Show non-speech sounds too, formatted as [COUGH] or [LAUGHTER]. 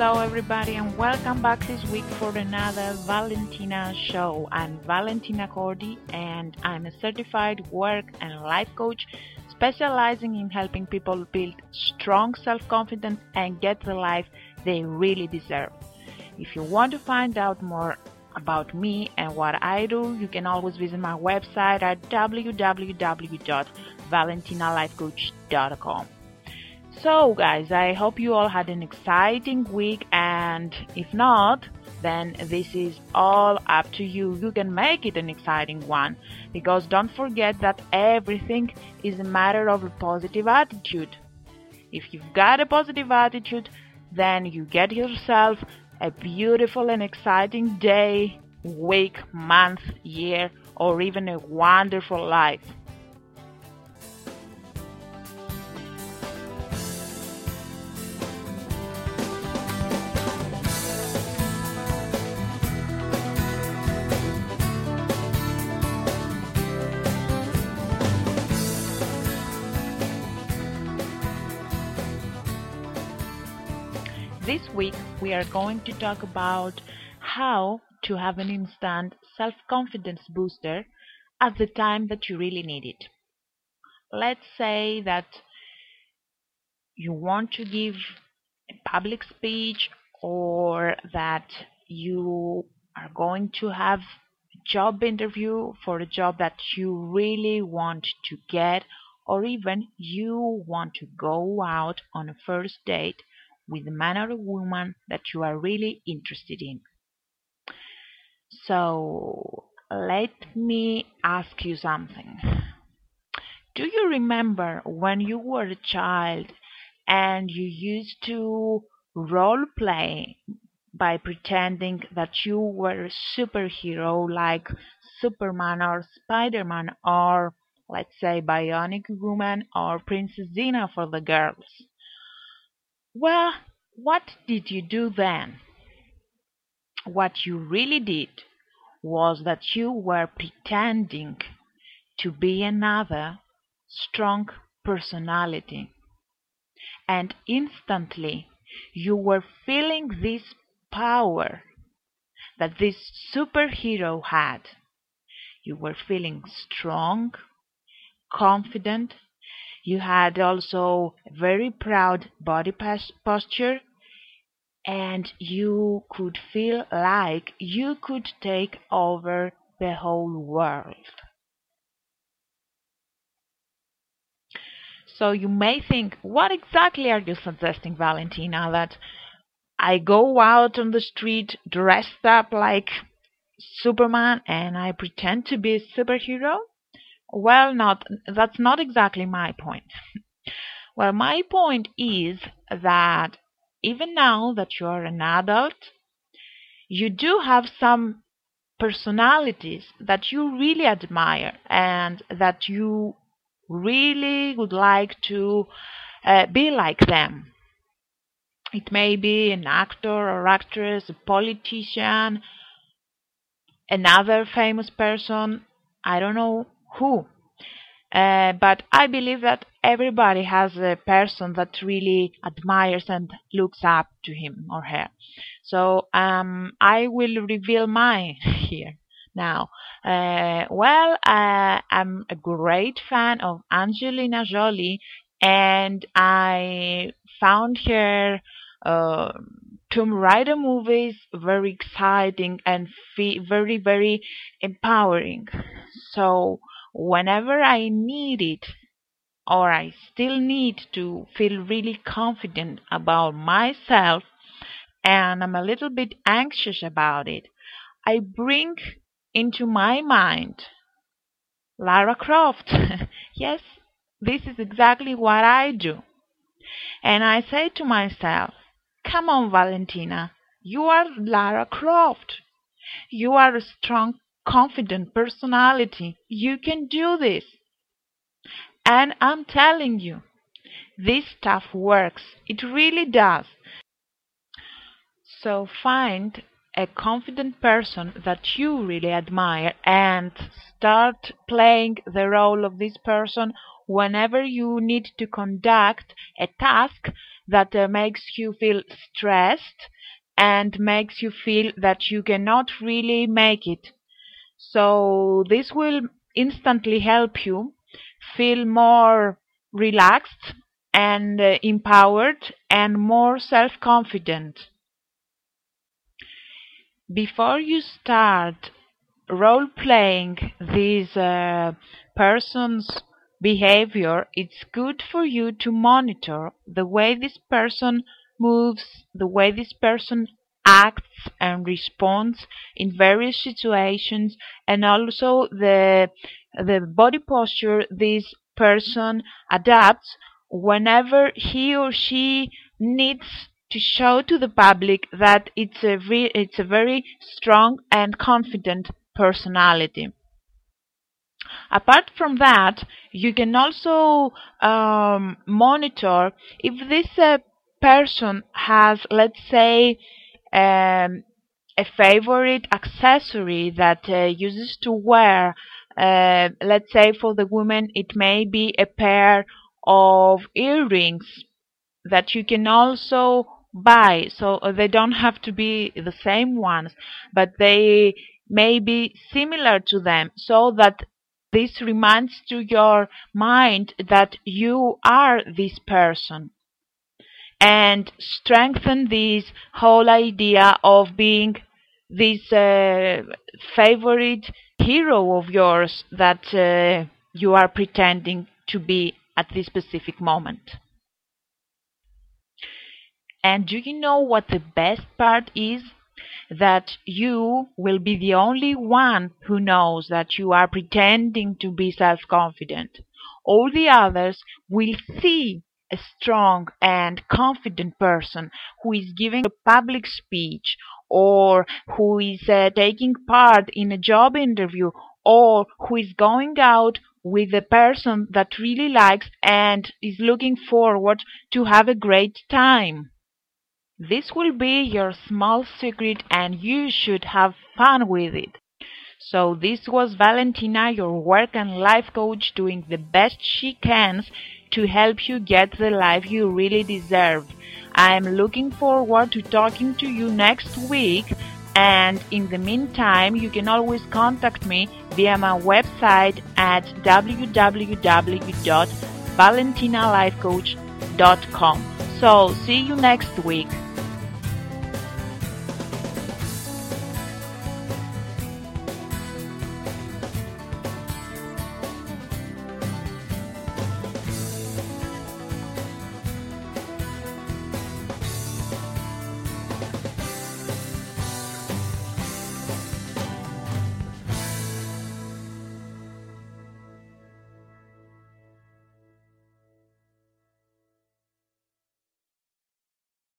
Hello, everybody, and welcome back this week for another Valentina show. I'm Valentina Cordy, and I'm a certified work and life coach specializing in helping people build strong self confidence and get the life they really deserve. If you want to find out more about me and what I do, you can always visit my website at www.valentinalifecoach.com. So, guys, I hope you all had an exciting week, and if not, then this is all up to you. You can make it an exciting one because don't forget that everything is a matter of a positive attitude. If you've got a positive attitude, then you get yourself a beautiful and exciting day, week, month, year, or even a wonderful life. This week we are going to talk about how to have an instant self confidence booster at the time that you really need it. Let's say that you want to give a public speech or that you are going to have a job interview for a job that you really want to get or even you want to go out on a first date with a man or woman that you are really interested in. So let me ask you something. Do you remember when you were a child and you used to role play by pretending that you were a superhero like Superman or Spider-Man or let's say Bionic Woman or Princess Xena for the girls? Well, what did you do then? What you really did was that you were pretending to be another strong personality. And instantly you were feeling this power that this superhero had. You were feeling strong, confident, you had also a very proud body posture and you could feel like you could take over the whole world. So you may think, what exactly are you suggesting, Valentina? That I go out on the street dressed up like Superman and I pretend to be a superhero? Well, not that's not exactly my point. well, my point is that even now that you are an adult, you do have some personalities that you really admire and that you really would like to uh, be like them. It may be an actor or actress, a politician, another famous person, I don't know who. Uh, but I believe that everybody has a person that really admires and looks up to him or her. So um, I will reveal mine [LAUGHS] here now. Uh, well, uh, I'm a great fan of Angelina Jolie, and I found her uh, Tomb Raider movies very exciting and very, very empowering. So whenever I need it or I still need to feel really confident about myself and I'm a little bit anxious about it, I bring into my mind Lara Croft. [LAUGHS] yes, this is exactly what I do. And I say to myself, come on, Valentina, you are Lara Croft. You are a strong confident personality. You can do this. And I'm telling you, this stuff works. It really does. So find a confident person that you really admire and start playing the role of this person whenever you need to conduct a task that uh, makes you feel stressed and makes you feel that you cannot really make it. So this will instantly help you feel more relaxed and uh, empowered and more self-confident. Before you start role-playing this uh, person's behavior, it's good for you to monitor the way this person moves, the way this person acts and responds in various situations, and also the the body posture this person adapts whenever he or she needs to show to the public that it's a re- it's a very strong and confident personality. Apart from that, you can also um, monitor if this uh, person has, let's say, um, a favorite accessory that uh, uses to wear. Uh, let's say for the woman, it may be a pair of earrings that you can also buy. So uh, they don't have to be the same ones, but they may be similar to them so that this reminds to your mind that you are this person and strengthen this whole idea of being this uh, favorite hero of yours that uh, you are pretending to be at this specific moment. And do you know what the best part is? That you will be the only one who knows that you are pretending to be self-confident. All the others will see a strong and confident person who is giving a public speech or who is uh, taking part in a job interview or who is going out with a person that really likes and is looking forward to have a great time. This will be your small secret and you should have fun with it. So this was Valentina, your work and life coach doing the best she can to help you get the life you really deserve. I am looking forward to talking to you next week and in the meantime you can always contact me via my website at www.valentinalifecoach.com. So see you next week.